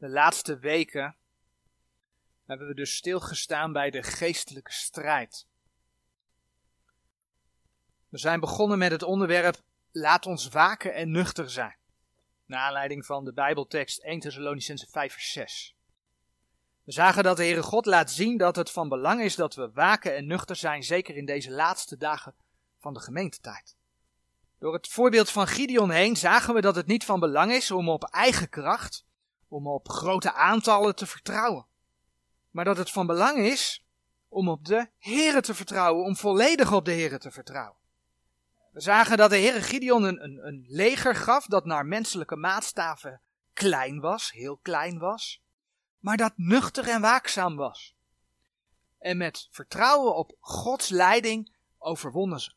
De laatste weken hebben we dus stilgestaan bij de geestelijke strijd. We zijn begonnen met het onderwerp Laat ons waken en nuchter zijn. Naar aanleiding van de Bijbeltekst 1 Thessalonicense 5 vers 6. We zagen dat de Heere God laat zien dat het van belang is dat we waken en nuchter zijn, zeker in deze laatste dagen van de gemeentetijd. Door het voorbeeld van Gideon heen zagen we dat het niet van belang is om op eigen kracht, om op grote aantallen te vertrouwen. Maar dat het van belang is om op de Heere te vertrouwen, om volledig op de Heere te vertrouwen. We zagen dat de Heere Gideon een, een, een leger gaf dat naar menselijke maatstaven klein was, heel klein was, maar dat nuchter en waakzaam was. En met vertrouwen op Gods leiding overwonnen ze.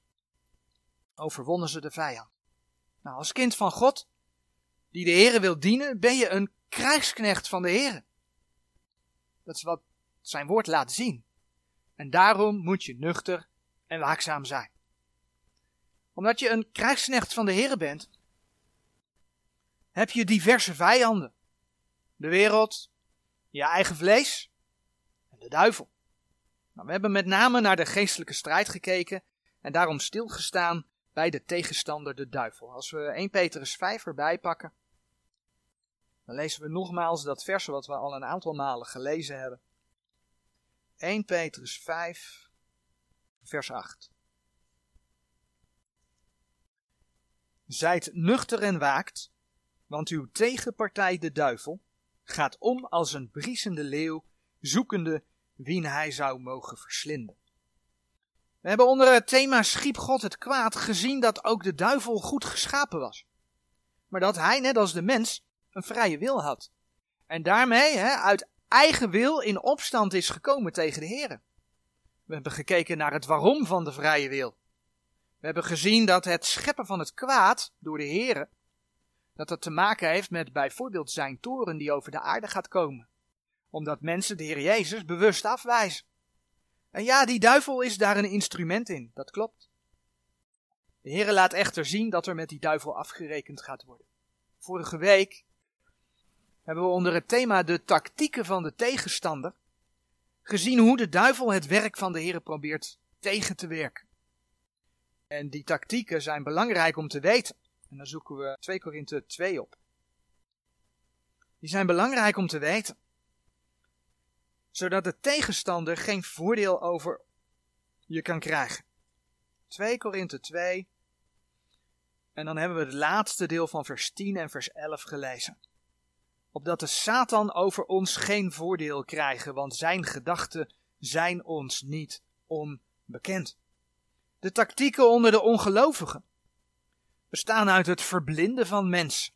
Overwonnen ze de vijand. Nou, als kind van God, die de Heere wil dienen, ben je een krijgsknecht van de Heere. Dat is wat zijn woord laat zien. En daarom moet je nuchter en waakzaam zijn. Omdat je een krijgsknecht van de Heere bent, heb je diverse vijanden. De wereld, je eigen vlees en de duivel. Nou, we hebben met name naar de geestelijke strijd gekeken en daarom stilgestaan bij de tegenstander, de duivel. Als we 1 Petrus 5 erbij pakken, dan lezen we nogmaals dat vers wat we al een aantal malen gelezen hebben. 1 Petrus 5, vers 8. Zijt nuchter en waakt, want uw tegenpartij de duivel gaat om als een briesende leeuw, zoekende wien hij zou mogen verslinden. We hebben onder het thema Schiep God het kwaad gezien dat ook de duivel goed geschapen was. Maar dat hij, net als de mens, een vrije wil had. En daarmee hè, uit eigen wil in opstand is gekomen tegen de Heer. We hebben gekeken naar het waarom van de vrije wil. We hebben gezien dat het scheppen van het kwaad door de Heer, dat dat te maken heeft met bijvoorbeeld zijn toren die over de aarde gaat komen. Omdat mensen de Heer Jezus bewust afwijzen. En ja, die duivel is daar een instrument in, dat klopt. De Heer laat echter zien dat er met die duivel afgerekend gaat worden. Vorige week hebben we onder het thema de tactieken van de tegenstander gezien hoe de duivel het werk van de Heer probeert tegen te werken. En die tactieken zijn belangrijk om te weten. En dan zoeken we 2 Korinthe 2 op. Die zijn belangrijk om te weten. Zodat de tegenstander geen voordeel over je kan krijgen. 2 Korinthe 2. En dan hebben we het laatste deel van vers 10 en vers 11 gelezen opdat de Satan over ons geen voordeel krijgen, want zijn gedachten zijn ons niet onbekend. De tactieken onder de ongelovigen bestaan uit het verblinden van mensen.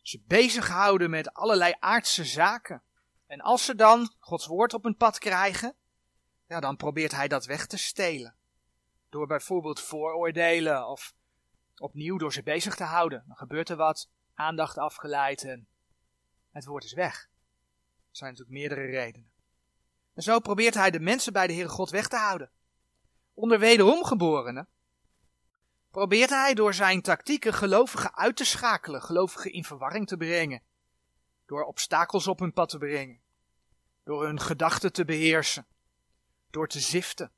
Ze bezighouden met allerlei aardse zaken. En als ze dan Gods woord op hun pad krijgen, ja, dan probeert hij dat weg te stelen. Door bijvoorbeeld vooroordelen of opnieuw door ze bezig te houden. Dan gebeurt er wat, aandacht afgeleid en het woord is weg. Er zijn natuurlijk meerdere redenen. En zo probeert hij de mensen bij de Heere God weg te houden. Onder wederomgeborenen probeert hij door zijn tactieken gelovigen uit te schakelen, gelovigen in verwarring te brengen, door obstakels op hun pad te brengen, door hun gedachten te beheersen, door te ziften,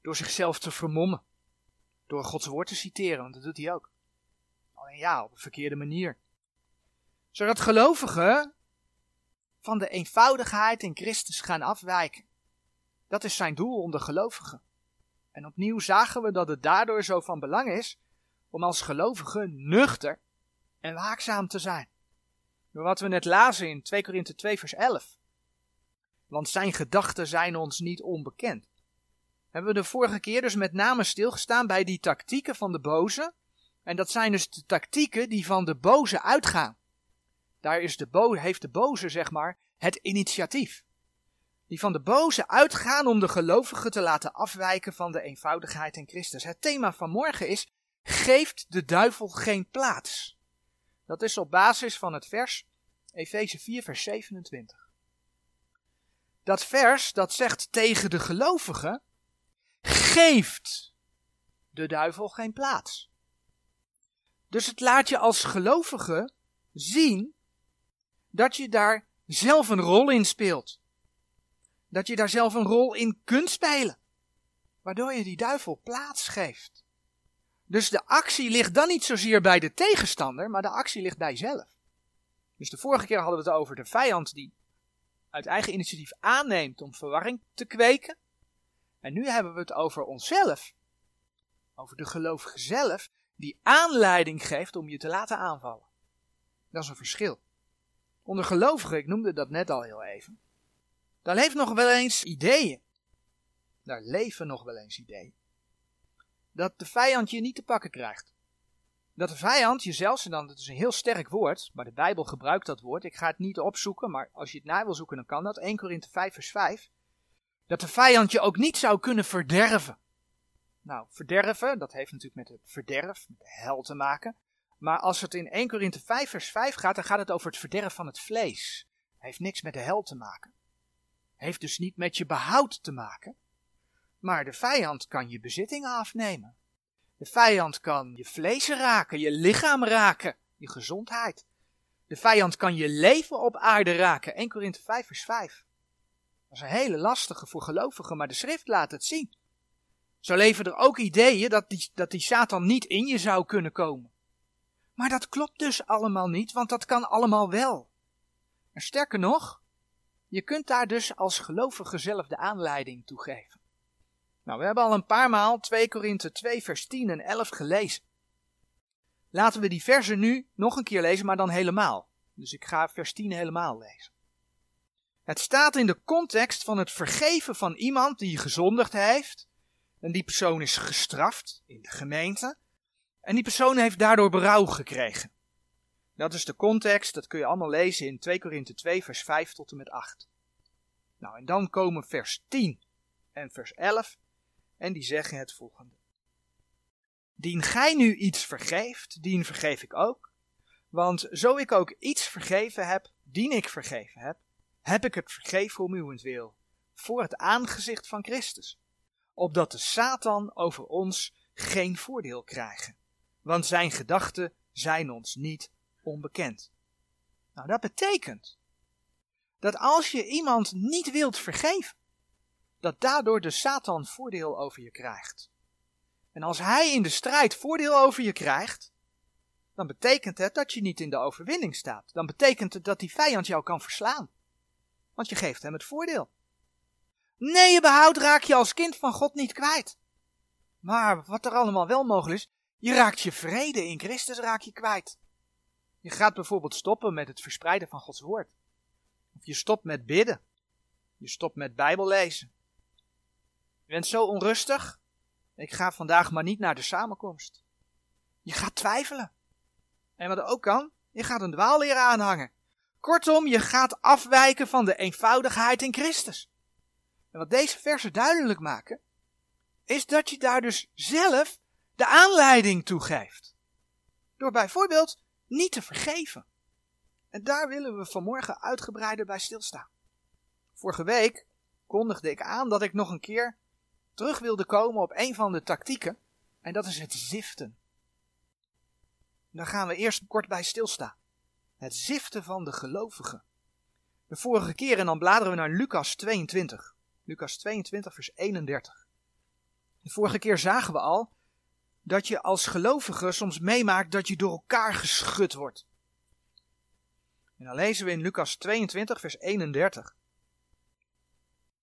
door zichzelf te vermommen, door Gods woord te citeren, want dat doet hij ook. Alleen ja, op een verkeerde manier zodat gelovigen van de eenvoudigheid in Christus gaan afwijken. Dat is zijn doel onder gelovigen. En opnieuw zagen we dat het daardoor zo van belang is om als gelovigen nuchter en waakzaam te zijn. Door wat we net lazen in 2 Korinthe 2 vers 11. Want zijn gedachten zijn ons niet onbekend. Hebben we de vorige keer dus met name stilgestaan bij die tactieken van de boze. En dat zijn dus de tactieken die van de boze uitgaan. Daar is de bo heeft de boze, zeg maar, het initiatief. Die van de boze uitgaan om de gelovigen te laten afwijken van de eenvoudigheid in Christus. Het thema van morgen is, geeft de duivel geen plaats. Dat is op basis van het vers Efeze 4 vers 27. Dat vers dat zegt tegen de gelovigen, geeft de duivel geen plaats. Dus het laat je als gelovige zien dat je daar zelf een rol in speelt. Dat je daar zelf een rol in kunt spelen. Waardoor je die duivel plaats geeft. Dus de actie ligt dan niet zozeer bij de tegenstander, maar de actie ligt bij jezelf. Dus de vorige keer hadden we het over de vijand die uit eigen initiatief aanneemt om verwarring te kweken. En nu hebben we het over onszelf. Over de gelovige zelf, die aanleiding geeft om je te laten aanvallen. Dat is een verschil. Onder gelovigen, ik noemde dat net al heel even, daar leeft nog wel eens ideeën. Daar leven nog wel eens ideeën. Dat de vijand je niet te pakken krijgt. Dat de vijand je zelfs, en dan, dat is een heel sterk woord, maar de Bijbel gebruikt dat woord. Ik ga het niet opzoeken, maar als je het na wil zoeken, dan kan dat. 1 Korinthe 5 vers 5. Dat de vijand je ook niet zou kunnen verderven. Nou, verderven, dat heeft natuurlijk met het verderf, met de hel te maken. Maar als het in 1 Korinthe 5 vers 5 gaat, dan gaat het over het verderf van het vlees. Heeft niks met de hel te maken. Heeft dus niet met je behoud te maken. Maar de vijand kan je bezittingen afnemen. De vijand kan je vlees raken, je lichaam raken, je gezondheid. De vijand kan je leven op aarde raken. 1 Korinthe 5 vers 5. Dat is een hele lastige voor gelovigen, maar de schrift laat het zien. Zo leven er ook ideeën dat die, dat die Satan niet in je zou kunnen komen. Maar dat klopt dus allemaal niet, want dat kan allemaal wel. En sterker nog, je kunt daar dus als gelovige zelf de aanleiding toe geven. Nou, we hebben al een paar maal 2 Korinthe 2 vers 10 en 11 gelezen. Laten we die versen nu nog een keer lezen, maar dan helemaal. Dus ik ga vers 10 helemaal lezen. Het staat in de context van het vergeven van iemand die gezondigd heeft. En die persoon is gestraft in de gemeente. En die persoon heeft daardoor berouw gekregen. Dat is de context, dat kun je allemaal lezen in 2 Korinthe 2 vers 5 tot en met 8. Nou, en dan komen vers 10 en vers 11 en die zeggen het volgende. Dien gij nu iets vergeeft, dien vergeef ik ook. Want zo ik ook iets vergeven heb, dien ik vergeven heb, heb ik het vergeven om uwentwil, voor het aangezicht van Christus. Opdat de Satan over ons geen voordeel krijgen. Want zijn gedachten zijn ons niet onbekend. Nou, dat betekent dat als je iemand niet wilt vergeven, dat daardoor de Satan voordeel over je krijgt. En als hij in de strijd voordeel over je krijgt, dan betekent het dat je niet in de overwinning staat. Dan betekent het dat die vijand jou kan verslaan. Want je geeft hem het voordeel. Nee, je behoud raak je als kind van God niet kwijt. Maar wat er allemaal wel mogelijk is, je raakt je vrede in Christus raak je kwijt. Je gaat bijvoorbeeld stoppen met het verspreiden van Gods woord. Of je stopt met bidden. Je stopt met Bijbel lezen. Je bent zo onrustig. Ik ga vandaag maar niet naar de samenkomst. Je gaat twijfelen. En wat ook kan, je gaat een dwaalleer aanhangen. Kortom, je gaat afwijken van de eenvoudigheid in Christus. En wat deze versen duidelijk maken, is dat je daar dus zelf de aanleiding toe geeft. Door bijvoorbeeld niet te vergeven. En daar willen we vanmorgen uitgebreider bij stilstaan. Vorige week kondigde ik aan dat ik nog een keer terug wilde komen op een van de tactieken. En dat is het ziften. Daar gaan we eerst kort bij stilstaan. Het ziften van de gelovigen. De vorige keer, en dan bladeren we naar Lucas 22. Lucas 22, vers 31. De vorige keer zagen we al dat je als gelovige soms meemaakt dat je door elkaar geschud wordt. En dan lezen we in Lucas 22, vers 31.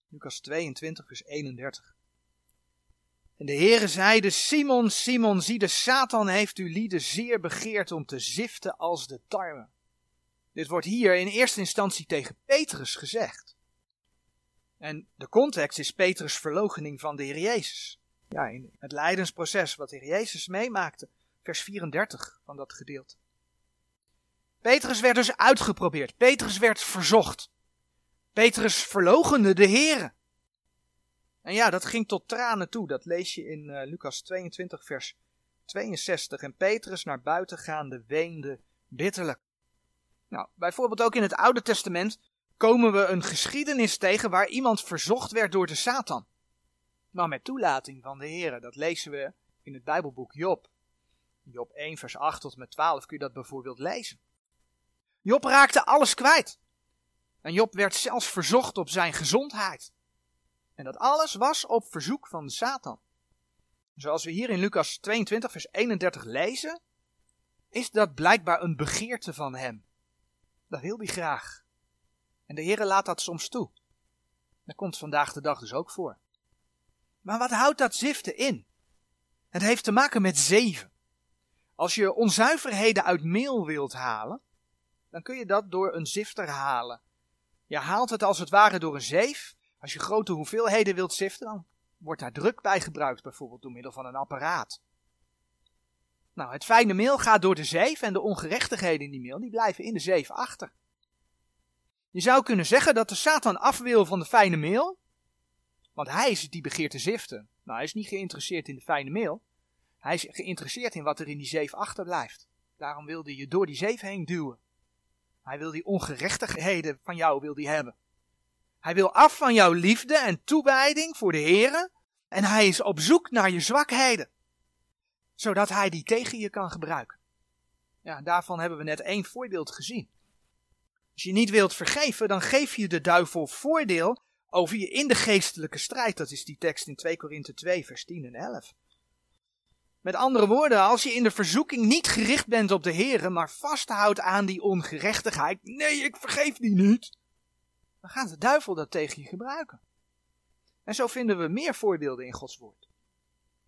Lucas 22, vers 31. En de Heere zeide, Simon, Simon, zie de Satan heeft u lieden zeer begeerd om te ziften als de tarwe. Dit wordt hier in eerste instantie tegen Petrus gezegd. En de context is Petrus' verloochening van de Heer Jezus. Ja, in het lijdensproces wat de Jezus meemaakte. Vers 34 van dat gedeelte. Petrus werd dus uitgeprobeerd. Petrus werd verzocht. Petrus verlogende de Heere. En ja, dat ging tot tranen toe. Dat lees je in uh, Lucas 22, vers 62. En Petrus naar buiten gaande weende bitterlijk. Nou, bijvoorbeeld ook in het Oude Testament komen we een geschiedenis tegen waar iemand verzocht werd door de Satan. Maar met toelating van de Heer. Dat lezen we in het Bijbelboek Job. Job 1, vers 8 tot en met 12 kun je dat bijvoorbeeld lezen. Job raakte alles kwijt. En Job werd zelfs verzocht op zijn gezondheid. En dat alles was op verzoek van Satan. Zoals we hier in Lucas 22, vers 31 lezen, is dat blijkbaar een begeerte van hem. Dat wil hij graag. En de Heere laat dat soms toe. Dat komt vandaag de dag dus ook voor. Maar wat houdt dat ziften in? Het heeft te maken met zeven. Als je onzuiverheden uit meel wilt halen, dan kun je dat door een zifter halen. Je haalt het als het ware door een zeef. Als je grote hoeveelheden wilt ziften, dan wordt daar druk bij gebruikt, bijvoorbeeld door middel van een apparaat. Nou, het fijne meel gaat door de zeef en de ongerechtigheden in die meel, die blijven in de zeef achter. Je zou kunnen zeggen dat de Satan af wil van de fijne meel, want hij is het die begeert te ziften. Nou, hij is niet geïnteresseerd in de fijne meel. Hij is geïnteresseerd in wat er in die zeef achterblijft. Daarom wil hij je door die zeef heen duwen. Hij wil die ongerechtigheden van jou wil hij hebben. Hij wil af van jouw liefde en toewijding voor de Here. En hij is op zoek naar je zwakheden. Zodat hij die tegen je kan gebruiken. Ja, daarvan hebben we net één voorbeeld gezien. Als je niet wilt vergeven, dan geef je de duivel voordeel over je in de geestelijke strijd. Dat is die tekst in 2 Korinthe 2, vers 10 en 11. Met andere woorden, als je in de verzoeking niet gericht bent op de Here, maar vasthoudt aan die ongerechtigheid, nee, ik vergeef die niet, dan gaat de duivel dat tegen je gebruiken. En zo vinden we meer voorbeelden in Gods woord.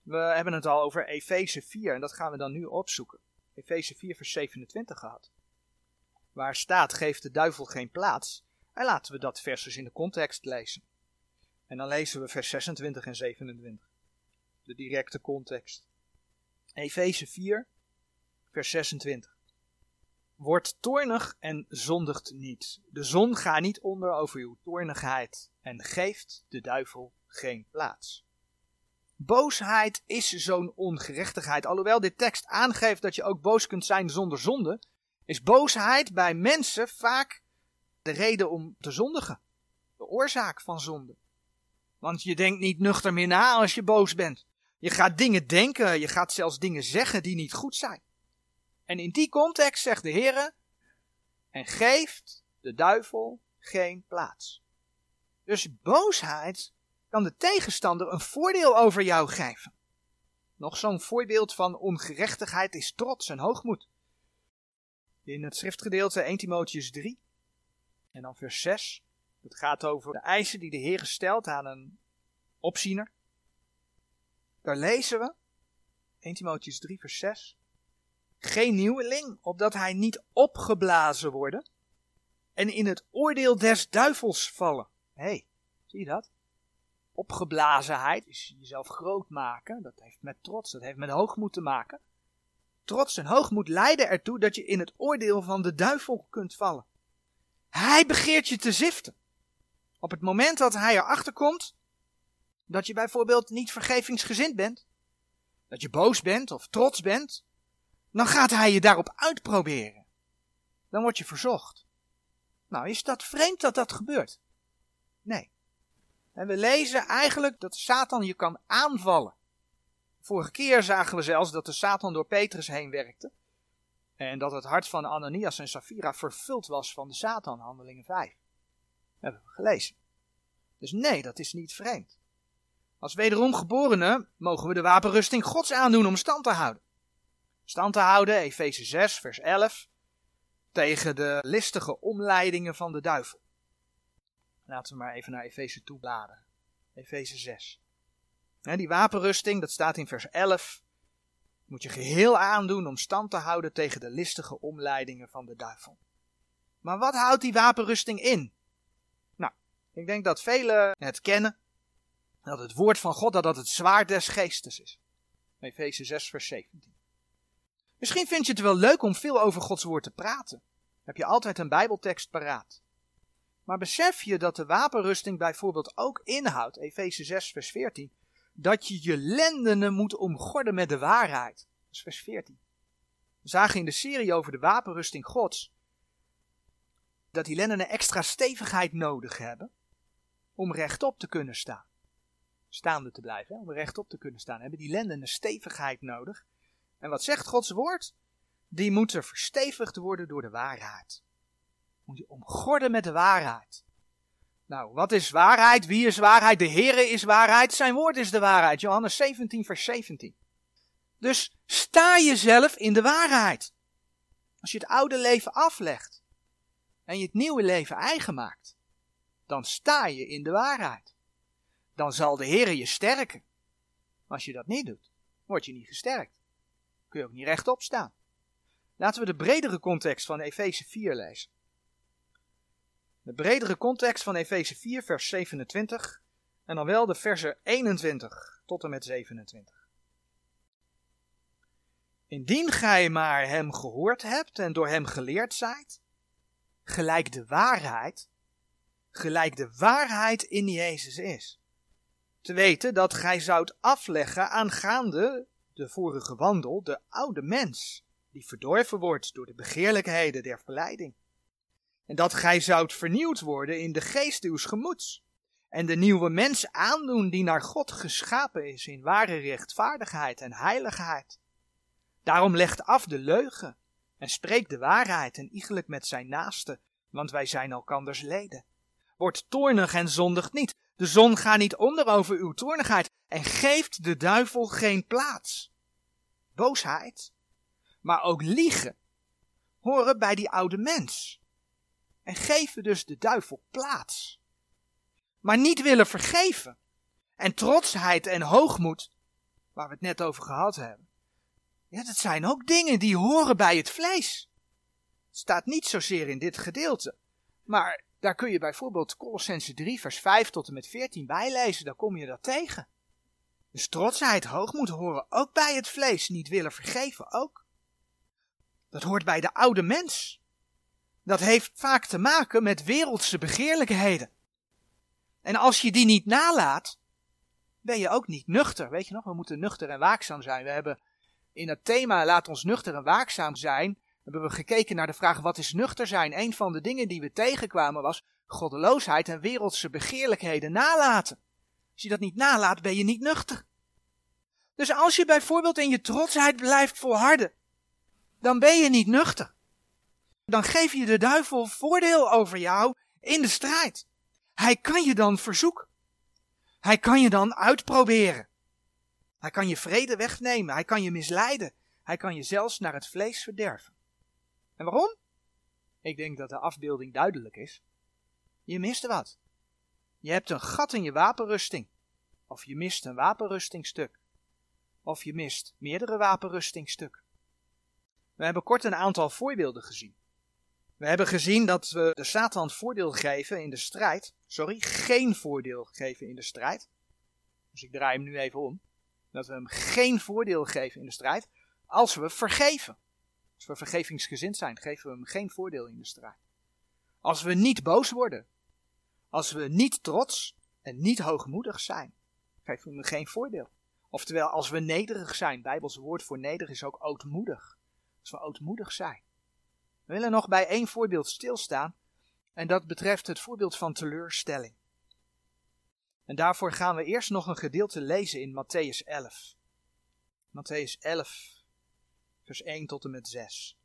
We hebben het al over Efeze 4 en dat gaan we dan nu opzoeken. Efeze 4 vers 27 gehad. Waar staat, geeft de duivel geen plaats. En laten we dat vers dus in de context lezen. En dan lezen we vers 26 en 27. De directe context. Efeze 4, vers 26. Word toornig en zondigt niet. De zon gaat niet onder over uw toornigheid en geeft de duivel geen plaats. Boosheid is zo'n ongerechtigheid. Alhoewel dit tekst aangeeft dat je ook boos kunt zijn zonder zonde, is boosheid bij mensen vaak de reden om te zondigen. De oorzaak van zonde. Want je denkt niet nuchter meer na als je boos bent. Je gaat dingen denken, je gaat zelfs dingen zeggen die niet goed zijn. En in die context zegt de Heer: en geeft de duivel geen plaats. Dus boosheid kan de tegenstander een voordeel over jou geven. Nog zo'n voorbeeld van ongerechtigheid is trots en hoogmoed. In het schriftgedeelte 1 Timotheus 3 en dan vers 6. Het gaat over de eisen die de Heer stelt aan een opziener. Daar lezen we, 1 Timotheus 3 vers 6. Geen nieuweling, opdat hij niet opgeblazen worden en in het oordeel des duivels vallen. Hé, hey, zie je dat? Opgeblazenheid is jezelf groot maken. Dat heeft met trots, dat heeft met hoogmoed te maken. Trots en hoogmoed leiden ertoe dat je in het oordeel van de duivel kunt vallen. Hij begeert je te ziften. Op het moment dat hij erachter komt dat je bijvoorbeeld niet vergevingsgezind bent, dat je boos bent of trots bent, dan gaat hij je daarop uitproberen. Dan word je verzocht. Nou, is dat vreemd dat dat gebeurt? Nee. En we lezen eigenlijk dat Satan je kan aanvallen. Vorige keer zagen we zelfs dat de Satan door Petrus heen werkte. En dat het hart van Ananias en Safira vervuld was van de Satan, handelingen 5. Dat hebben we gelezen. Dus nee, dat is niet vreemd. Als wederom geborenen mogen we de wapenrusting Gods aandoen om stand te houden. Stand te houden, Efeze 6, vers 11, tegen de listige omleidingen van de duivel. Laten we maar even naar Efeze toe bladeren. Efeze 6. die wapenrusting, dat staat in vers 11, moet je geheel aandoen om stand te houden tegen de listige omleidingen van de duivel. Maar wat houdt die wapenrusting in? Nou, ik denk dat velen het kennen dat het woord van God dat dat het zwaard des geestes is. Efeze 6 vers 17. Misschien vind je het wel leuk om veel over Gods woord te praten. heb je altijd een bijbeltekst paraat. Maar besef je dat de wapenrusting bijvoorbeeld ook inhoudt, Efeze 6 vers 14, dat je je lendenen moet omgorden met de waarheid. Dat is vers 14. We zagen in de serie over de wapenrusting Gods dat die lendenen extra stevigheid nodig hebben om rechtop te kunnen staan staande te blijven, om rechtop te kunnen staan, hebben die lenden stevigheid nodig. En wat zegt Gods woord? Die moeten verstevigd worden door de waarheid. Moet je omgorden met de waarheid. Nou, wat is waarheid? Wie is waarheid? De Heere is waarheid. Zijn woord is de waarheid. Johannes 17, vers 17. Dus sta jezelf in de waarheid. Als je het oude leven aflegt en je het nieuwe leven eigen maakt, dan sta je in de waarheid. Dan zal de Heer je sterken. Als je dat niet doet, word je niet gesterkt. Kun je ook niet rechtop staan. Laten we de bredere context van Efeze 4 lezen. De bredere context van Efeze 4, vers 27. En dan wel de versen 21 tot en met 27. Indien gij maar hem gehoord hebt en door hem geleerd zijt, gelijk de waarheid, gelijk de waarheid in Jezus is. Te weten dat gij zoudt afleggen aangaande de vorige wandel, de oude mens, die verdorven wordt door de begeerlijkheden der verleiding. En dat gij zoudt vernieuwd worden in de geest uws gemoeds. En de nieuwe mens aandoen die naar God geschapen is in ware rechtvaardigheid en heiligheid. Daarom legt af de leugen en spreekt de waarheid en iegelijk met zijn naaste, want wij zijn elkanders leden. Word toornig en zondigt niet. De zon gaat niet onder over uw toornigheid en geeft de duivel geen plaats. Boosheid, maar ook liegen, horen bij die oude mens en geven dus de duivel plaats. Maar niet willen vergeven en trotsheid en hoogmoed, waar we het net over gehad hebben, ja, dat zijn ook dingen die horen bij het vlees. Staat niet zozeer in dit gedeelte, maar daar kun je bijvoorbeeld Colossense 3 vers 5 tot en met 14 bijlezen, daar kom je dat tegen. Dus trotsheid, hoogmoed horen ook bij het vlees, niet willen vergeven ook. Dat hoort bij de oude mens. Dat heeft vaak te maken met wereldse begeerlijkheden. En als je die niet nalaat, ben je ook niet nuchter. Weet je nog, we moeten nuchter en waakzaam zijn. We hebben in het thema Laat ons nuchter en waakzaam zijn, hebben we gekeken naar de vraag wat is nuchter zijn. Een van de dingen die we tegenkwamen was goddeloosheid en wereldse begeerlijkheden nalaten. Als je dat niet nalaat, ben je niet nuchter. Dus als je bijvoorbeeld in je trotsheid blijft volharden, dan ben je niet nuchter. Dan geef je de duivel voordeel over jou in de strijd. Hij kan je dan verzoeken. Hij kan je dan uitproberen. Hij kan je vrede wegnemen. Hij kan je misleiden. Hij kan je zelfs naar het vlees verderven. En waarom? Ik denk dat de afbeelding duidelijk is. Je mist wat. Je hebt een gat in je wapenrusting. Of je mist een wapenrustingstuk. Of je mist meerdere wapenrustingstukken. We hebben kort een aantal voorbeelden gezien. We hebben gezien dat we de Satan voordeel geven in de strijd. Sorry, geen voordeel geven in de strijd. Dus ik draai hem nu even om. Dat we hem geen voordeel geven in de strijd. Als we vergeven. Als we vergevingsgezind zijn, geven we hem geen voordeel in de strijd. Als we niet boos worden. Als we niet trots en niet hoogmoedig zijn, geven we hem geen voordeel. Oftewel, als we nederig zijn, Bijbels woord voor nederig is ook ootmoedig. Als we ootmoedig zijn. We willen nog bij één voorbeeld stilstaan. En dat betreft het voorbeeld van teleurstelling. En daarvoor gaan we eerst nog een gedeelte lezen in Matthäus 11. Matthäus 11, vers 1 tot en met 6.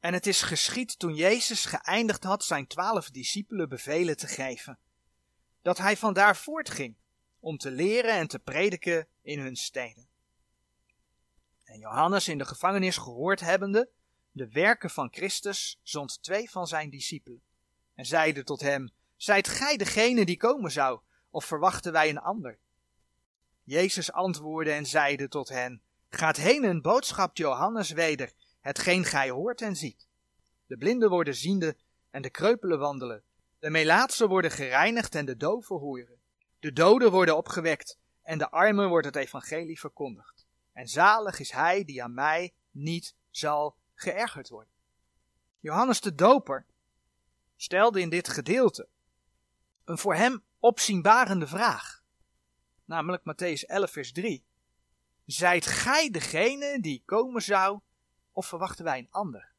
En het is geschied toen Jezus geëindigd had zijn twaalf discipelen bevelen te geven, dat hij vandaar voortging om te leren en te prediken in hun steden. En Johannes in de gevangenis gehoord hebbende, de werken van Christus, zond twee van zijn discipelen en zeide tot hem, Zijt gij degene die komen zou, of verwachten wij een ander? Jezus antwoordde en zeide tot hen, Gaat heen en boodschap Johannes weder, hetgeen gij hoort en ziet. De blinden worden ziende en de kreupelen wandelen. De melaatsen worden gereinigd en de doven horen. De doden worden opgewekt en de armen wordt het evangelie verkondigd. En zalig is hij die aan mij niet zal geërgerd worden. Johannes de Doper stelde in dit gedeelte een voor hem opzienbarende vraag. Namelijk Matthäus 11 vers 3. Zijt gij degene die komen zou, of verwachten wij een ander?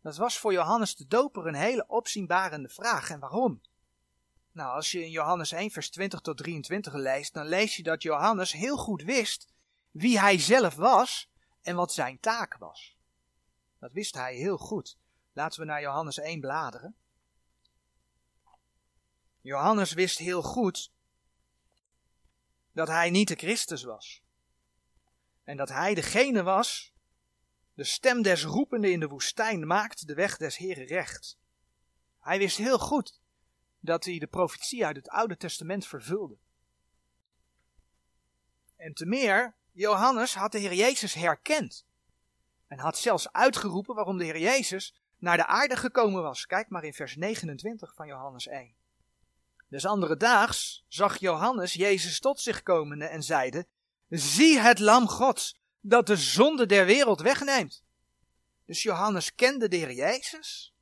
Dat was voor Johannes de Doper een hele opzienbarende vraag. En waarom? Nou, als je in Johannes 1 vers 20 tot 23 leest, dan lees je dat Johannes heel goed wist wie hij zelf was en wat zijn taak was. Dat wist hij heel goed. Laten we naar Johannes 1 bladeren. Johannes wist heel goed dat hij niet de Christus was. En dat hij degene was, de stem des roepende in de woestijn maakt de weg des Heren recht. Hij wist heel goed dat hij de profetie uit het Oude Testament vervulde. En te meer, Johannes had de Heer Jezus herkend. En had zelfs uitgeroepen waarom de Heer Jezus naar de aarde gekomen was. Kijk maar in vers 29 van Johannes 1. Des andere daags zag Johannes Jezus tot zich komende en zeide, Zie het lam Gods, dat de zonde der wereld wegneemt. Dus Johannes kende de Heer Jezus,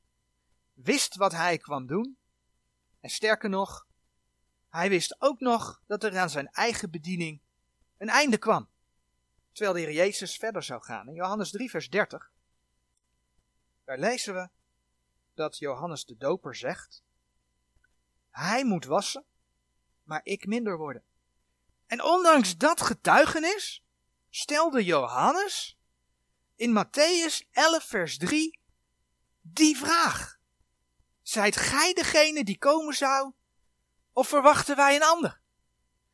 wist wat hij kwam doen, en sterker nog, hij wist ook nog dat er aan zijn eigen bediening een einde kwam. Terwijl de Heer Jezus verder zou gaan. In Johannes 3, vers 30, daar lezen we dat Johannes de Doper zegt: Hij moet wassen, maar ik minder worden. En ondanks dat getuigenis stelde Johannes in Matthäus 11, vers 3 die vraag: Zijt gij degene die komen zou, of verwachten wij een ander?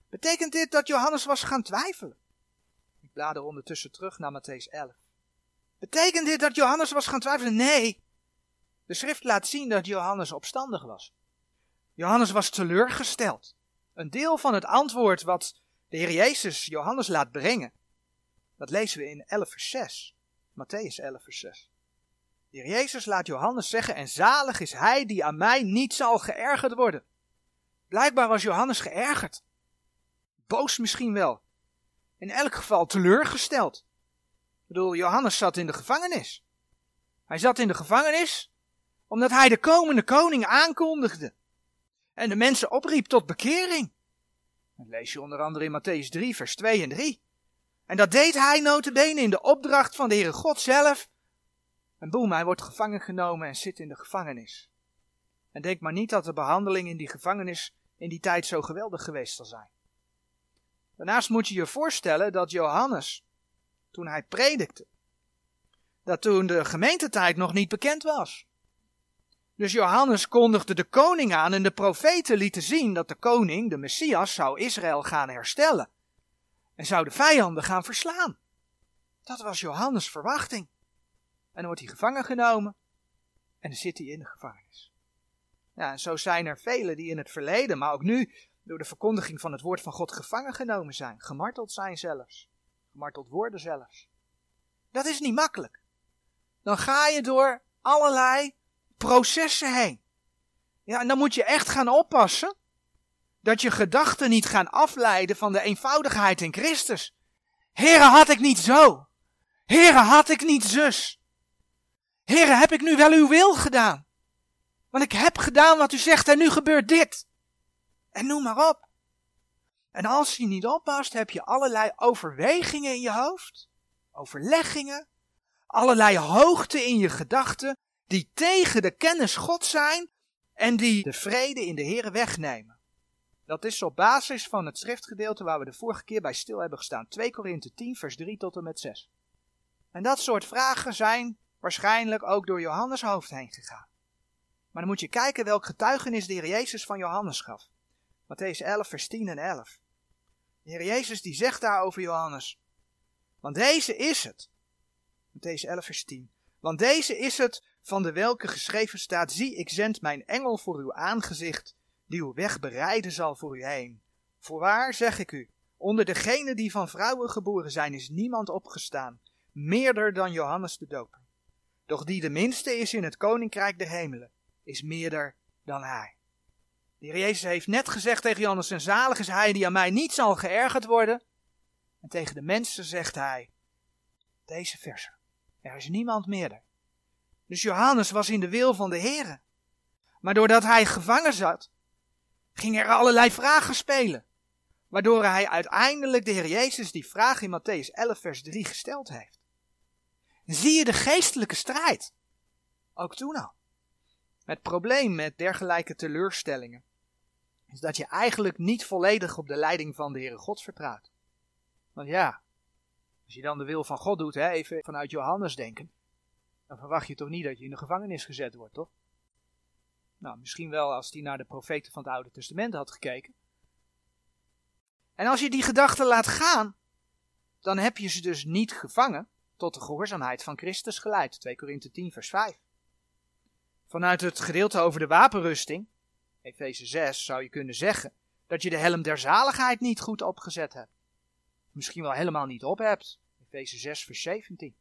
Betekent dit dat Johannes was gaan twijfelen? Blader ondertussen terug naar Matthäus 11. Betekent dit dat Johannes was gaan twijfelen? Nee. De schrift laat zien dat Johannes opstandig was. Johannes was teleurgesteld. Een deel van het antwoord wat de Heer Jezus Johannes laat brengen, dat lezen we in 11 vers 6. Matthäus 11 vers 6. De Heer Jezus laat Johannes zeggen, en zalig is hij die aan mij niet zal geërgerd worden. Blijkbaar was Johannes geërgerd. Boos misschien wel. In elk geval teleurgesteld. Ik bedoel, Johannes zat in de gevangenis. Hij zat in de gevangenis omdat hij de komende koning aankondigde. En de mensen opriep tot bekering. Dat lees je onder andere in Matthäus 3, vers 2 en 3. En dat deed hij notabene in de opdracht van de Heere God zelf. En boem, hij wordt gevangen genomen en zit in de gevangenis. En denk maar niet dat de behandeling in die gevangenis in die tijd zo geweldig geweest zal zijn. Daarnaast moet je je voorstellen dat Johannes, toen hij predikte, dat toen de gemeentetijd nog niet bekend was. Dus Johannes kondigde de koning aan en de profeten lieten zien dat de koning, de Messias, zou Israël gaan herstellen en zou de vijanden gaan verslaan. Dat was Johannes' verwachting. En dan wordt hij gevangen genomen en dan zit hij in de gevangenis. Ja, en zo zijn er velen die in het verleden, maar ook nu, door de verkondiging van het woord van God gevangen genomen zijn, gemarteld zijn zelfs, gemarteld worden zelfs. Dat is niet makkelijk. Dan ga je door allerlei processen heen. Ja, en dan moet je echt gaan oppassen dat je gedachten niet gaan afleiden van de eenvoudigheid in Christus. Here, had ik niet zo. Here, had ik niet zus. Here, heb ik nu wel uw wil gedaan? Want ik heb gedaan wat u zegt en nu gebeurt dit. En noem maar op. En als je niet oppast, heb je allerlei overwegingen in je hoofd, overleggingen, allerlei hoogte in je gedachten, die tegen de kennis God zijn en die de vrede in de Here wegnemen. Dat is op basis van het schriftgedeelte waar we de vorige keer bij stil hebben gestaan. 2 Korinthe 10, vers 3 tot en met 6. En dat soort vragen zijn waarschijnlijk ook door Johannes hoofd heen gegaan. Maar dan moet je kijken welk getuigenis de Heer Jezus van Johannes gaf. Matthäus 11, vers 10 en 11. De Heer Jezus die zegt daar over Johannes. Want deze is het. Matthäus 11, vers 10. Want deze is het van de welke geschreven staat: Zie, ik zend mijn engel voor uw aangezicht die uw weg bereiden zal voor u heen. Voorwaar zeg ik u, onder degenen die van vrouwen geboren zijn, is niemand opgestaan, meerder dan Johannes de Doper. Doch die de minste is in het koninkrijk der hemelen, is meerder dan hij. De heer Jezus heeft net gezegd tegen Johannes, en zalig is hij die aan mij niet zal geërgerd worden. En tegen de mensen zegt hij, deze versen, er is niemand meerder. Dus Johannes was in de wil van de Heere. Maar doordat hij gevangen zat, gingen er allerlei vragen spelen. Waardoor hij uiteindelijk de Heer Jezus die vraag in Matthäus 11 vers 3 gesteld heeft. Zie je de geestelijke strijd? Ook toen al. Het probleem met dergelijke teleurstellingen is dat je eigenlijk niet volledig op de leiding van de Heere God vertrouwt. Want ja, als je dan de wil van God doet, hè, even vanuit Johannes denken, dan verwacht je toch niet dat je in de gevangenis gezet wordt, toch? Nou, misschien wel als hij naar de profeten van het Oude Testament had gekeken. En als je die gedachten laat gaan, dan heb je ze dus niet gevangen tot de gehoorzaamheid van Christus geleid. 2 Korinthe 10, vers 5. Vanuit het gedeelte over de wapenrusting, Efeze 6, zou je kunnen zeggen dat je de helm der zaligheid niet goed opgezet hebt. Misschien wel helemaal niet op hebt. Efeze 6, vers 17.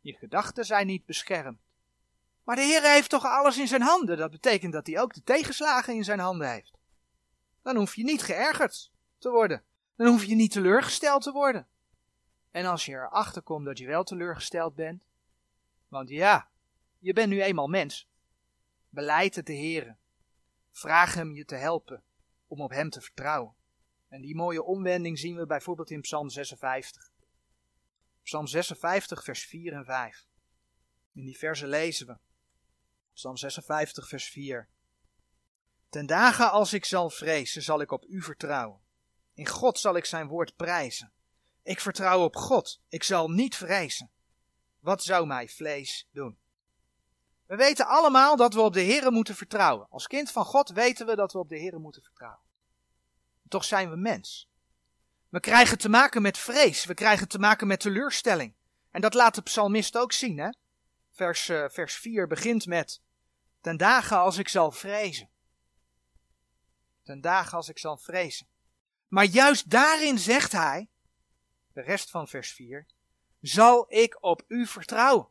Je gedachten zijn niet beschermd. Maar de Heer heeft toch alles in zijn handen. Dat betekent dat hij ook de tegenslagen in zijn handen heeft. Dan hoef je niet geërgerd te worden. Dan hoef je niet teleurgesteld te worden. En als je erachter komt dat je wel teleurgesteld bent, want ja, je bent nu eenmaal mens, beleid het de Heer. Vraag hem je te helpen om op hem te vertrouwen. En die mooie omwending zien we bijvoorbeeld in Psalm 56. Psalm 56, vers 4 en 5. In die versen lezen we. Psalm 56, vers 4. Ten dagen als ik zal vrezen, zal ik op u vertrouwen. In God zal ik zijn woord prijzen. Ik vertrouw op God, ik zal niet vrezen. Wat zou mij vlees doen? We weten allemaal dat we op de Heer moeten vertrouwen. Als kind van God weten we dat we op de Heer moeten vertrouwen. Toch zijn we mens. We krijgen te maken met vrees, we krijgen te maken met teleurstelling. En dat laat de psalmist ook zien. Hè? Vers, uh, vers 4 begint met: Ten dagen als ik zal vrezen. Ten dagen als ik zal vrezen. Maar juist daarin zegt hij, de rest van vers 4, zal ik op u vertrouwen.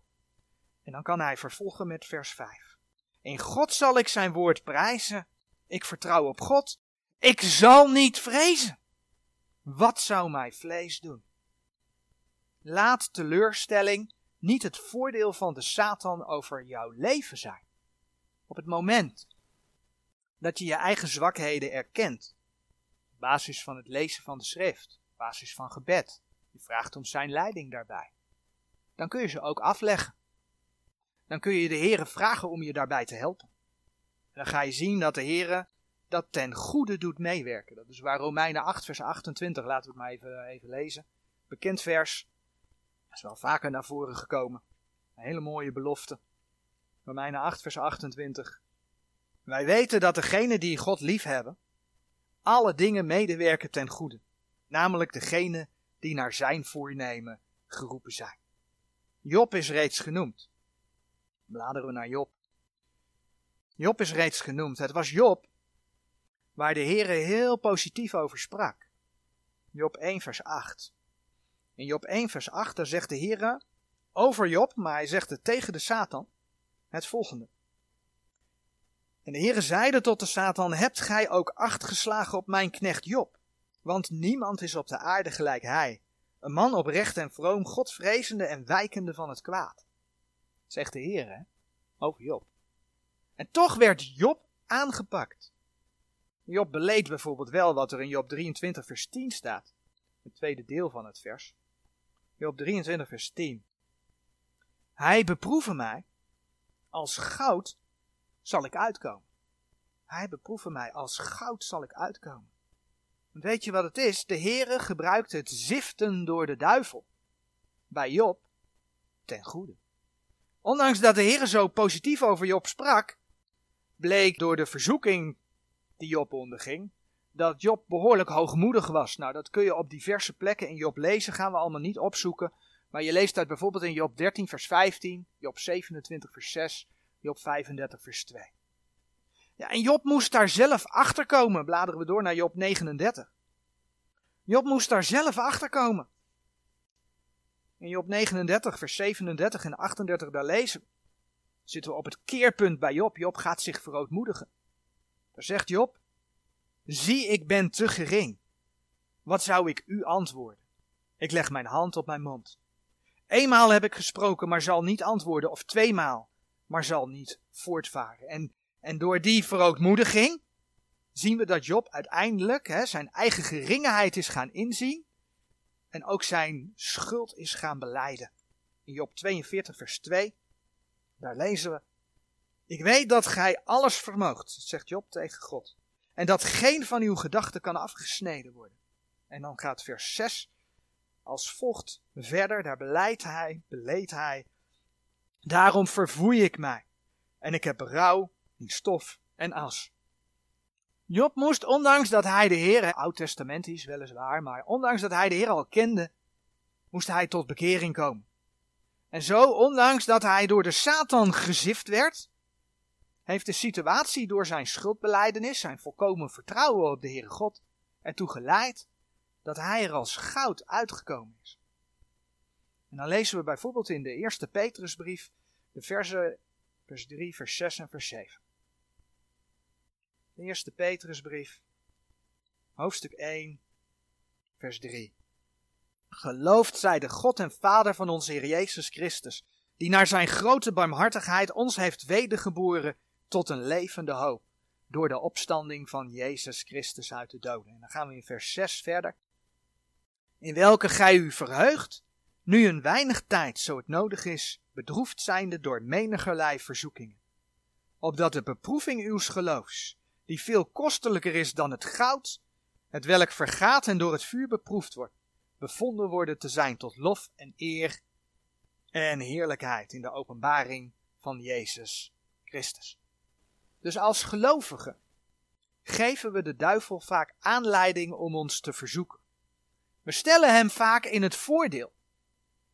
En dan kan hij vervolgen met vers 5. In God zal ik zijn woord prijzen. Ik vertrouw op God. Ik zal niet vrezen. Wat zou mij vlees doen? Laat teleurstelling niet het voordeel van de Satan over jouw leven zijn. Op het moment dat je je eigen zwakheden erkent, op basis van het lezen van de schrift, op basis van gebed, je vraagt om zijn leiding daarbij, dan kun je ze ook afleggen. Dan kun je de Heere vragen om je daarbij te helpen. En dan ga je zien dat de Heere dat ten goede doet meewerken. Dat is waar Romeinen 8, vers 28, laten we het maar even, even lezen. Bekend vers, dat is wel vaker naar voren gekomen. Een hele mooie belofte. Romeinen 8, vers 28. Wij weten dat degenen die God lief hebben, alle dingen medewerken ten goede. Namelijk degenen die naar zijn voornemen geroepen zijn. Job is reeds genoemd. Bladeren we naar Job. Job is reeds genoemd. Het was Job waar de Heere heel positief over sprak. Job 1 vers 8. In Job 1 vers 8 daar zegt de Heere over Job, maar hij zegt het tegen de Satan, het volgende. En de Heere zeide tot de Satan, hebt gij ook acht geslagen op mijn knecht Job? Want niemand is op de aarde gelijk hij, een man oprecht en vroom, godvrezende en wijkende van het kwaad. Zegt de Heere, over Job. En toch werd Job aangepakt. Job beleed bijvoorbeeld wel wat er in Job 23 vers 10 staat. Het tweede deel van het vers. Job 23 vers 10. Hij beproeven mij, als goud zal ik uitkomen. Hij beproeven mij, als goud zal ik uitkomen. Weet je wat het is? De Heere gebruikt het ziften door de duivel. Bij Job ten goede. Ondanks dat de Heere zo positief over Job sprak, bleek door de verzoeking die Job onderging, dat Job behoorlijk hoogmoedig was. Nou, dat kun je op diverse plekken in Job lezen, gaan we allemaal niet opzoeken. Maar je leest dat bijvoorbeeld in Job 13, vers 15, Job 27, vers 6, Job 35, vers 2. Ja, en Job moest daar zelf achter komen. Bladeren we door naar Job 39. Job moest daar zelf achter komen. In Job 39, vers 37 en 38, daar lezen. Zitten we op het keerpunt bij Job. Job gaat zich verootmoedigen. Daar zegt Job: Zie, ik ben te gering. Wat zou ik u antwoorden? Ik leg mijn hand op mijn mond. Eenmaal heb ik gesproken, maar zal niet antwoorden, of tweemaal, maar zal niet voortvaren. En, en door die verootmoediging zien we dat Job uiteindelijk hè, zijn eigen geringenheid is gaan inzien en ook zijn schuld is gaan beleiden. In Job 42, vers 2, daar lezen we: ik weet dat gij alles vermoogt, zegt Job tegen God. En dat geen van uw gedachten kan afgesneden worden. En dan gaat vers 6 als volgt verder. Daar beleidt hij, beleed hij Daarom vervoei ik mij. En ik heb berouw in stof en as. Job moest, ondanks dat hij de Heer, oud-testamentisch weliswaar, maar ondanks dat hij de Heer al kende, moest hij tot bekering komen. En zo, ondanks dat hij door de Satan gezift werd, heeft de situatie door zijn schuldbeleidenis, zijn volkomen vertrouwen op de Heere God, ertoe geleid dat hij er als goud uitgekomen is. En dan lezen we bijvoorbeeld in de eerste Petrusbrief de versen, vers 3, vers 6 en vers 7. De eerste Petrusbrief, hoofdstuk 1, vers 3. Geloofd zij de God en Vader van onze Heer Jezus Christus, die naar zijn grote barmhartigheid ons heeft wedergeboren tot een levende hoop, door de opstanding van Jezus Christus uit de doden. En dan gaan we in vers 6 verder. In welke gij u verheugt, nu een weinig tijd, zo het nodig is, bedroefd zijnde door menigerlei verzoekingen. Opdat de beproeving uws geloofs, die veel kostelijker is dan het goud, het welk vergaat en door het vuur beproefd wordt, bevonden worden te zijn tot lof en eer en heerlijkheid in de openbaring van Jezus Christus. Dus als gelovigen geven we de duivel vaak aanleiding om ons te verzoeken. We stellen hem vaak in het voordeel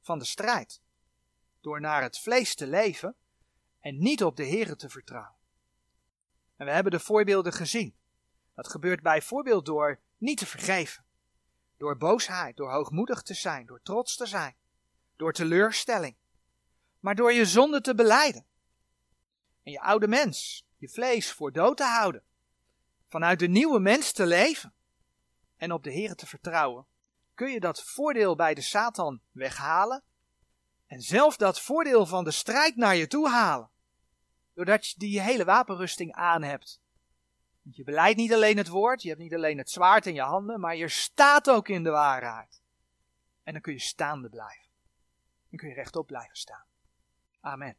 van de strijd, door naar het vlees te leven en niet op de Here te vertrouwen. En we hebben de voorbeelden gezien. Dat gebeurt bijvoorbeeld door niet te vergeven, door boosheid, door hoogmoedig te zijn, door trots te zijn, door teleurstelling, maar door je zonde te beleiden. En je oude mens, je vlees voor dood te houden, vanuit de nieuwe mens te leven. En op de Here te vertrouwen, kun je dat voordeel bij de Satan weghalen? En zelf dat voordeel van de strijd naar je toe halen. Doordat je die hele wapenrusting aan hebt. Je beleidt niet alleen het woord, je hebt niet alleen het zwaard in je handen, maar je staat ook in de waarheid. En dan kun je staande blijven. Dan kun je rechtop blijven staan. Amen.